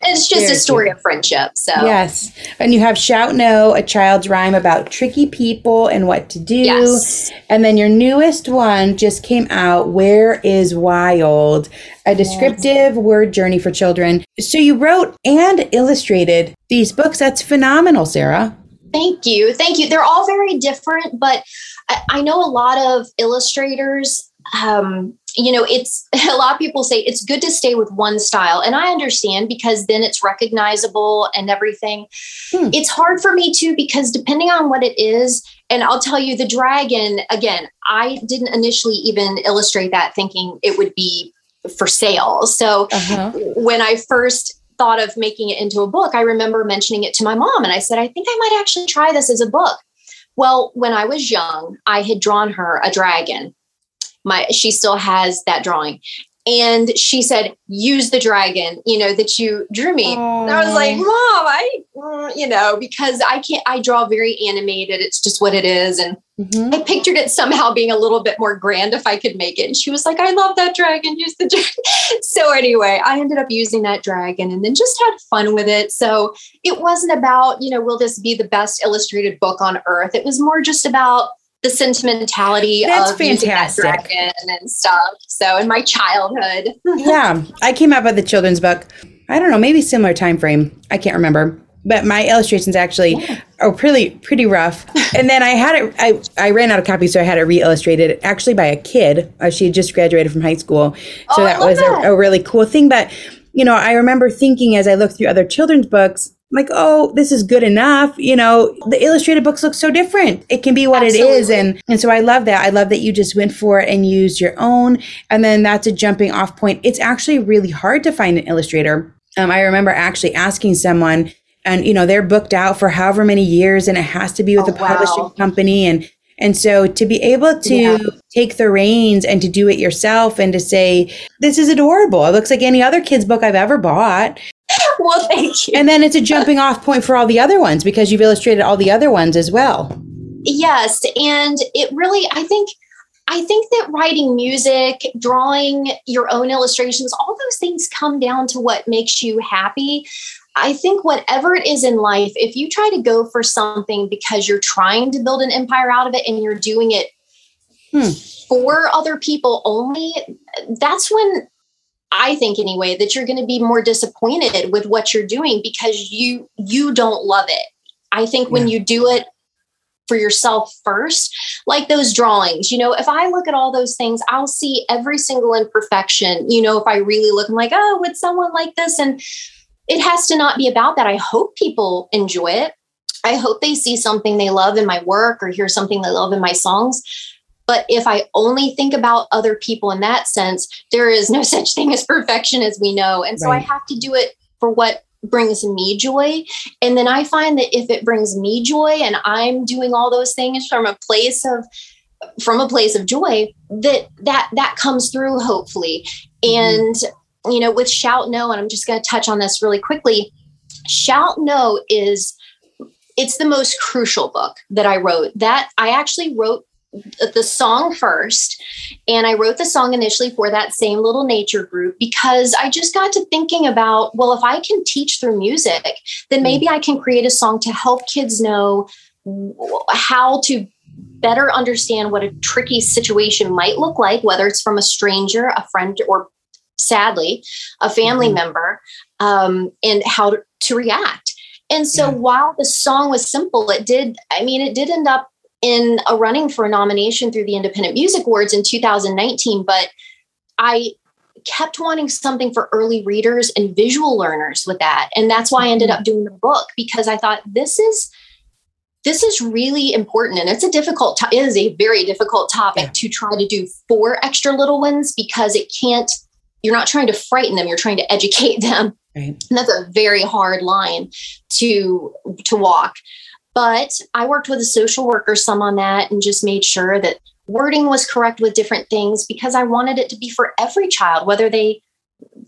It's just Very a story cute. of friendship. So yes, and you have shout no, a child's rhyme about tricky people and what to do. Yes. And then your newest one just came out. Where is wild? A descriptive yes. word journey for children. So you wrote and illustrated these books. That's phenomenal, Sara. Thank you, thank you. They're all very different, but I, I know a lot of illustrators um, you know, it's a lot of people say it's good to stay with one style. And I understand because then it's recognizable and everything. Hmm. It's hard for me too, because depending on what it is, and I'll tell you, the dragon, again, I didn't initially even illustrate that thinking it would be for sale. So uh-huh. when I first thought of making it into a book, I remember mentioning it to my mom and I said, I think I might actually try this as a book. Well, when I was young, I had drawn her a dragon my she still has that drawing. And she said use the dragon you know that you drew me. And i was like mom i mm, you know because i can't i draw very animated. It's just what it is. And mm-hmm. i pictured it somehow being a little bit more grand if i could make it. And she was like i love that dragon. Use the dragon so anyway i ended up using that dragon and then just had fun with it. So it wasn't about you know will this be the best illustrated book on earth? It was more just about the sentimentality That's of fantastic. That dragon and stuff. So in my childhood. yeah. I came out with the children's book. I don't know, maybe similar time frame. I can't remember. But my illustrations actually yeah. are pretty pretty rough. and then I had it I, I ran out of copies, so I had it re-illustrated actually by a kid. Uh, she had just graduated from high school. So oh, that was that. A, a really cool thing. But you know, I remember thinking as I looked through other children's books, like, oh, this is good enough. You know, the illustrated books look so different. It can be what Absolutely. it is. And, and so I love that. I love that you just went for it and used your own. And then that's a jumping off point. It's actually really hard to find an illustrator. Um, I remember actually asking someone, and you know, they're booked out for however many years, and it has to be with oh, a publishing wow. company. And and so to be able to yeah. take the reins and to do it yourself and to say, this is adorable. It looks like any other kid's book I've ever bought. well, thank you. And then it's a jumping off point for all the other ones because you've illustrated all the other ones as well. Yes. And it really, I think, I think that writing music, drawing your own illustrations, all those things come down to what makes you happy. I think whatever it is in life, if you try to go for something because you're trying to build an empire out of it and you're doing it hmm. for other people only, that's when I think anyway that you're going to be more disappointed with what you're doing because you you don't love it. I think when you do it for yourself first, like those drawings, you know, if I look at all those things, I'll see every single imperfection. You know, if I really look, I'm like, oh, would someone like this? And it has to not be about that. I hope people enjoy it. I hope they see something they love in my work or hear something they love in my songs. But if I only think about other people in that sense, there is no such thing as perfection as we know. And so right. I have to do it for what brings me joy. And then I find that if it brings me joy and I'm doing all those things from a place of from a place of joy, that that that comes through hopefully. Mm-hmm. And you know, with shout no, and I'm just going to touch on this really quickly. Shout no is it's the most crucial book that I wrote. That I actually wrote the song first and i wrote the song initially for that same little nature group because i just got to thinking about well if i can teach through music then maybe i can create a song to help kids know how to better understand what a tricky situation might look like whether it's from a stranger a friend or sadly a family mm-hmm. member um, and how to, to react and so yeah. while the song was simple it did i mean it did end up in a running for a nomination through the Independent Music Awards in 2019, but I kept wanting something for early readers and visual learners with that. And that's why I ended up doing the book because I thought this is this is really important and it's a difficult to- it is a very difficult topic yeah. to try to do for extra little ones because it can't you're not trying to frighten them you're trying to educate them right. and that's a very hard line to to walk but i worked with a social worker some on that and just made sure that wording was correct with different things because i wanted it to be for every child whether they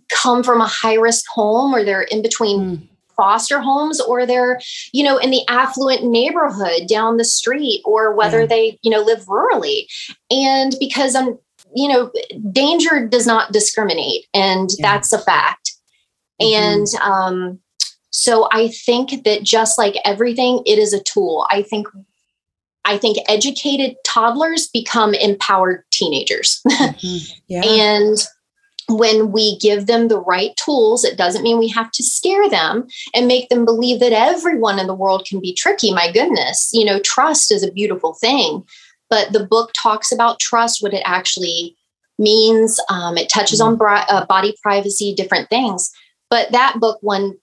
come from a high risk home or they're in between mm foster homes or they're you know in the affluent neighborhood down the street or whether yeah. they you know live rurally and because i'm you know danger does not discriminate and yeah. that's a fact mm-hmm. and um so i think that just like everything it is a tool i think I think educated toddlers become empowered teenagers. Mm-hmm. Yeah. and when we give them the right tools, it doesn't mean we have to scare them and make them believe that everyone in the world can be tricky. My goodness, you know, trust is a beautiful thing. But the book talks about trust, what it actually means. Um, it touches on bra- uh, body privacy, different things. But that book won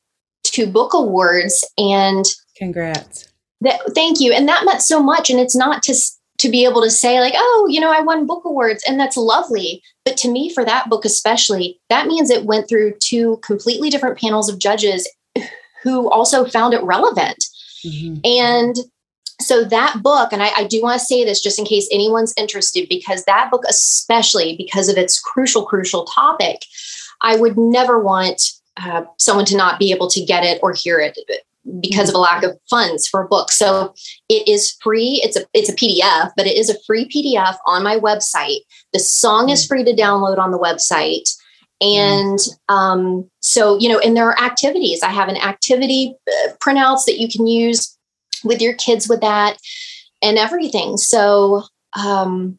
two book awards. And congrats. That, thank you. And that meant so much. And it's not to to be able to say like oh you know i won book awards and that's lovely but to me for that book especially that means it went through two completely different panels of judges who also found it relevant mm-hmm. and so that book and I, I do want to say this just in case anyone's interested because that book especially because of its crucial crucial topic i would never want uh, someone to not be able to get it or hear it because of a lack of funds for a book. So it is free. It's a it's a PDF, but it is a free PDF on my website. The song is free to download on the website. And um, so, you know, and there are activities. I have an activity uh, printouts that you can use with your kids with that and everything. So, um,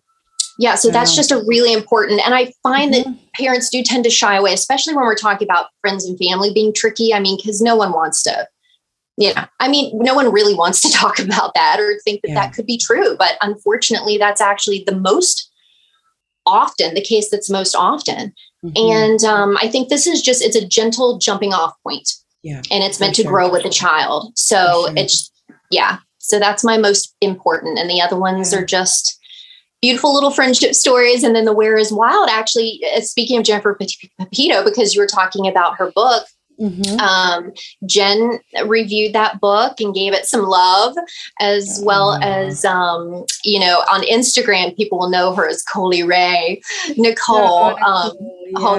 yeah, so that's just a really important. And I find mm-hmm. that parents do tend to shy away, especially when we're talking about friends and family being tricky. I mean, because no one wants to you know, i mean no one really wants to talk about that or think that yeah. that could be true but unfortunately that's actually the most often the case that's most often mm-hmm. and um, i think this is just it's a gentle jumping off point yeah and it's meant to sure. grow with the child so sure. it's yeah so that's my most important and the other ones yeah. are just beautiful little friendship stories and then the where is wild actually uh, speaking of jennifer pepito because you were talking about her book Mm-hmm. Um, Jen reviewed that book and gave it some love, as well as um, you know on Instagram, people will know her as Coley Ray. Nicole, um,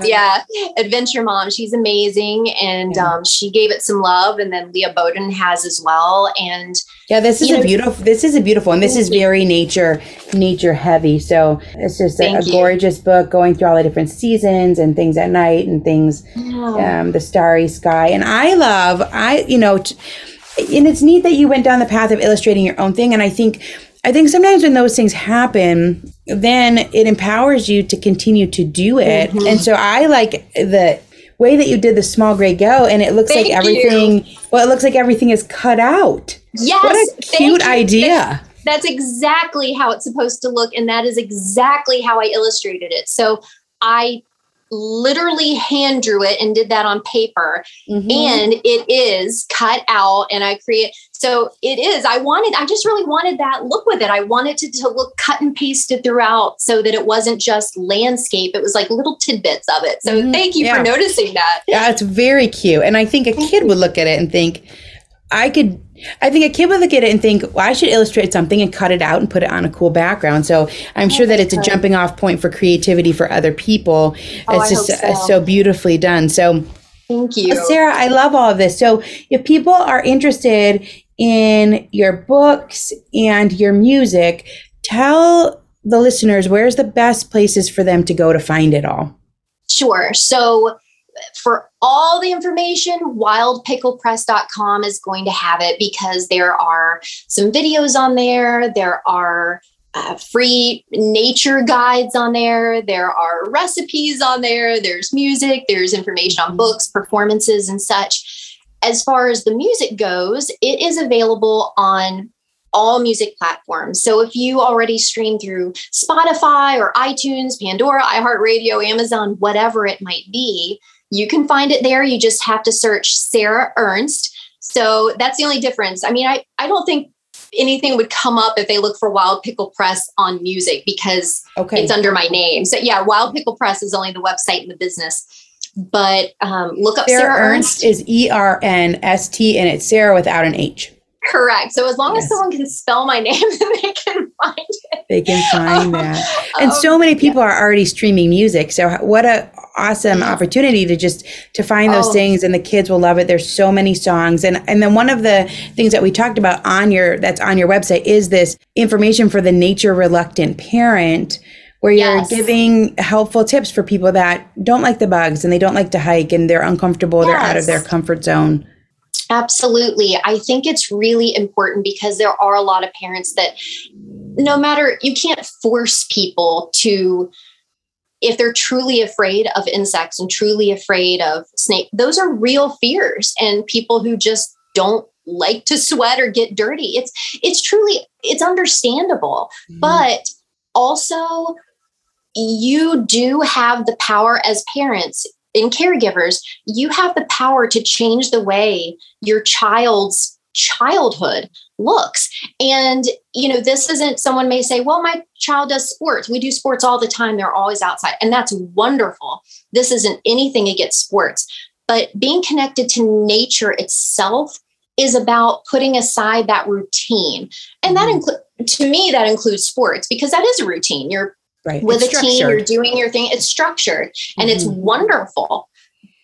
yeah. yeah. Adventure Mom. She's amazing, and yeah. um, she gave it some love, and then Leah Boden has as well. And yeah, this is a know, beautiful. This is a beautiful, and this is very nature nature heavy. So it's just a, a gorgeous book going through all the different seasons and things at night and things, yeah. um, the starry sky. And I love, I you know. T- and it's neat that you went down the path of illustrating your own thing and i think I think sometimes when those things happen, then it empowers you to continue to do it. Mm-hmm. And so I like the way that you did the small gray go and it looks Thank like everything you. well it looks like everything is cut out. Yes. What a cute idea. That's exactly how it's supposed to look and that is exactly how I illustrated it. So I literally hand drew it and did that on paper mm-hmm. and it is cut out and i create so it is i wanted i just really wanted that look with it i wanted to, to look cut and pasted throughout so that it wasn't just landscape it was like little tidbits of it so mm-hmm. thank you yeah. for noticing that yeah it's very cute and i think a kid would look at it and think i could I think a kid would look at it and think, well, I should illustrate something and cut it out and put it on a cool background. So I'm sure that it's a jumping off point for creativity for other people. Oh, it's just uh, so. so. beautifully done. So thank uh, you. Sara, I love all of this. So if people are interested in your books and your music, tell the listeners where's the best places for them to go to find it all. Sure. So for all the information, wildpicklepress.com is going to have it because there are some videos on there. There are uh, free nature guides on there. There are recipes on there. There's music. There's information on mm-hmm. books, performances, and such. As far as the music goes, it is available on all music platforms. So if you already stream through Spotify or iTunes, Pandora, iHeartRadio, Amazon, whatever it might be, you can find it there. You just have to search Sara Ernst. So that's the only difference. I mean, I, I don't think anything would come up if they look for Wild Pickle Press on music because okay. it's under my name. So yeah, Wild Pickle Press is only the website in the business. But um, look up Sara, Sara Ernst. Ernst is E R N S T and it's Sara without an H. Correct. So as long yes. as someone can spell my name, they can find it. They can find that. And um, so many people yeah. are already streaming music. So what a awesome opportunity to just to find those oh. things and the kids will love it. There's so many songs. And and then one of the things that we talked about on your that's on your website is this information for the nature reluctant parent where you're yes. giving helpful tips for people that don't like the bugs and they don't like to hike and they're uncomfortable, yes. they're out of their comfort zone. Absolutely. I think it's really important because there are a lot of parents that no matter you can't force people to if they're truly afraid of insects and truly afraid of snake those are real fears and people who just don't like to sweat or get dirty it's it's truly it's understandable mm-hmm. but also you do have the power as parents and caregivers you have the power to change the way your child's childhood looks. And you know this isn't someone may say well my child does sports. We do sports all the time. They're always outside. And that's wonderful. This isn't anything against sports. But being connected to nature itself is about putting aside that routine. And that mm-hmm. includes to me that includes sports because that is a routine. You're right. with it's a team you're doing your thing it's structured and mm-hmm. it's wonderful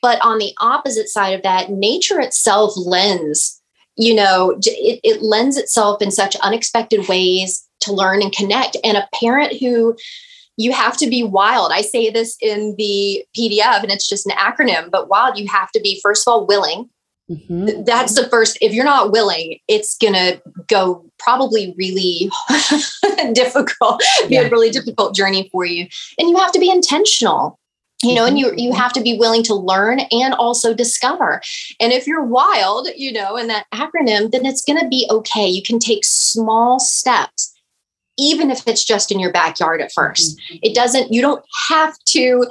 but on the opposite side of that nature itself lends you know it, it lends itself in such unexpected ways to learn and connect and a parent who you have to be wild. I say this in the PDF and it's just an acronym, but wild, you have to be, first of all, willing. Mm-hmm. That's the first. If you're not willing, it's going to go probably really difficult, be yeah. a really difficult journey for you. And you have to be intentional you know and you you have to be willing to learn and also discover and if you're wild you know in that acronym then it's going to be okay you can take small steps even if it's just in your backyard at 1st mm-hmm. it doesn't you don't have to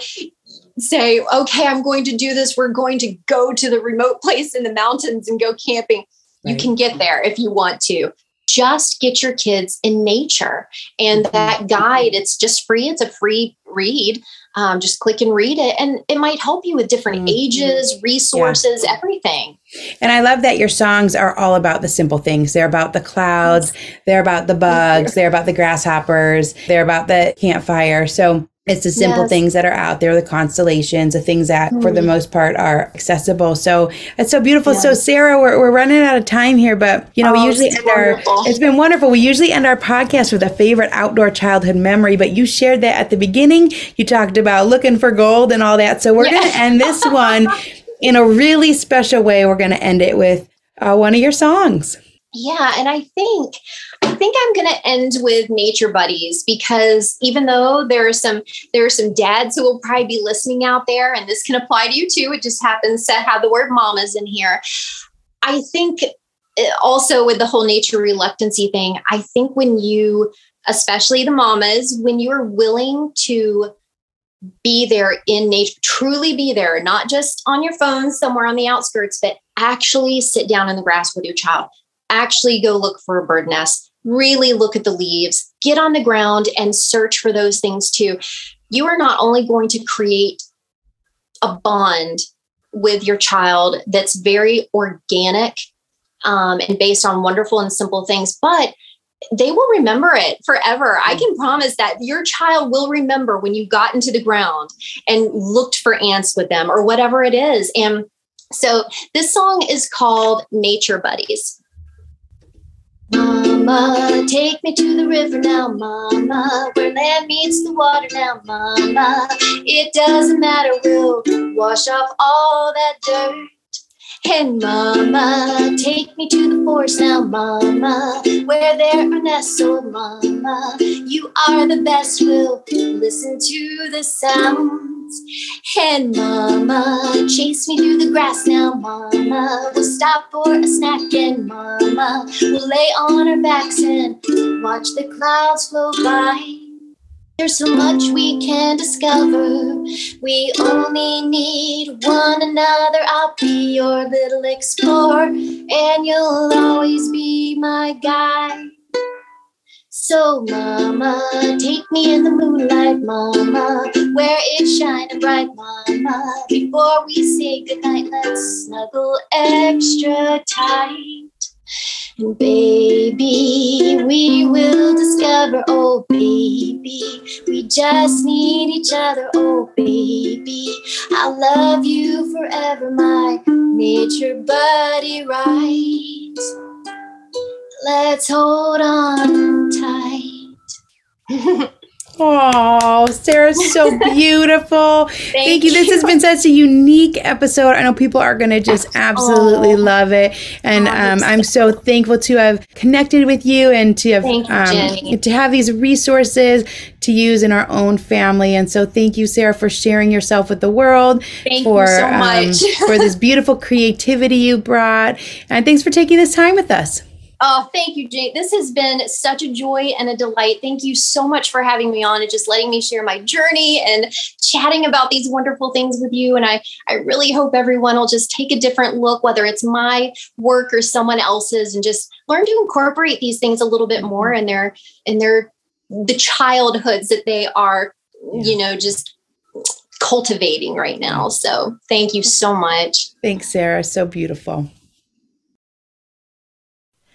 say okay i'm going to do this. We're going to go to the remote place in the mountains and go camping. Right. you can get there if you want to. Just get your kids in nature. And mm-hmm. that guide it's just free. It's a free read. Um, just click and read it. And it might help you with different mm-hmm. ages resources yeah. everything. And i love that your songs are all about the simple things. They're about the clouds. They're about the bugs. They're about the grasshoppers. They're about the campfire. So it's the simple yes. things that are out there, the constellations, the things that mm. for the mm-hmm. most part are accessible. So it's so beautiful. Yes. So Sara, we're, we're running out of time here, but you know, oh, we usually end wonderful. our, it's been wonderful. We usually end our podcast with a favorite outdoor childhood memory, but you shared that at the beginning. You talked about looking for gold and all that. So we're going to end this one in a really special way. We're going to end it with uh, one of your songs. Yeah. And I think think I'm going to end with nature buddies because even though there are some there are some dads who will probably be listening out there, and this can apply to you too. It just happens to have the word mamas in here. I think eh, also with the whole nature reluctancy thing, I think when you, especially the mamas, when you are willing to be there in nature, truly be there, not just on your phone somewhere on the outskirts, but actually sit down in the grass with your child, actually go look for a bird nest, really look at the leaves, get on the ground and search for those things too. You are not only going to create a bond with your child that's very organic um, and based on wonderful and simple things, but they will remember it forever. I can promise that your child will remember when you got into the ground and looked for ants with them or whatever it is. And so this song is called Nature Buddies. Mama, take me to the river now, Mama, where land meets the water now, Mama. It doesn't matter, we'll wash off all that dirt. And Mama, take me to the forest now, Mama, where there are nestled, oh, Mama. You are the best, we'll listen to the sounds. And mama, chase me through the grass now, mama. We'll stop for a snack and mama, we'll lay on our backs and watch the clouds flow by. There's so much we can discover. We only need one another. I'll be your little explorer, and you'll always be my guide. So, Mama, take me in the moonlight, Mama, where it's shining bright, Mama. Before we say goodnight, let's snuggle extra tight. And baby, we will discover, oh baby, we just need each other, oh baby. I'll love you forever, my nature buddy, right? Let's hold on tight. Oh, Sara's so beautiful. Thank, Thank you. you. This has been such a unique episode. I know people are going to just absolutely oh. love it. And um, I'm so thankful to have connected with you and to have um, to have these resources to use in our own family. And so thank you, Sara, for sharing yourself with the world. Thank for, so um, for this beautiful creativity you brought. And thanks for taking this time with us. Oh, thank you, Ginny. This has been such a joy and a delight. Thank you so much for having me on and just letting me share my journey and chatting about these wonderful things with you. And I, I really hope everyone will just take a different look, whether it's my work or someone else's, and just learn to incorporate these things a little bit mm-hmm. more in their in their the childhoods that they are, you know, just cultivating right now. So thank you so much. Thanks, Sara. So beautiful.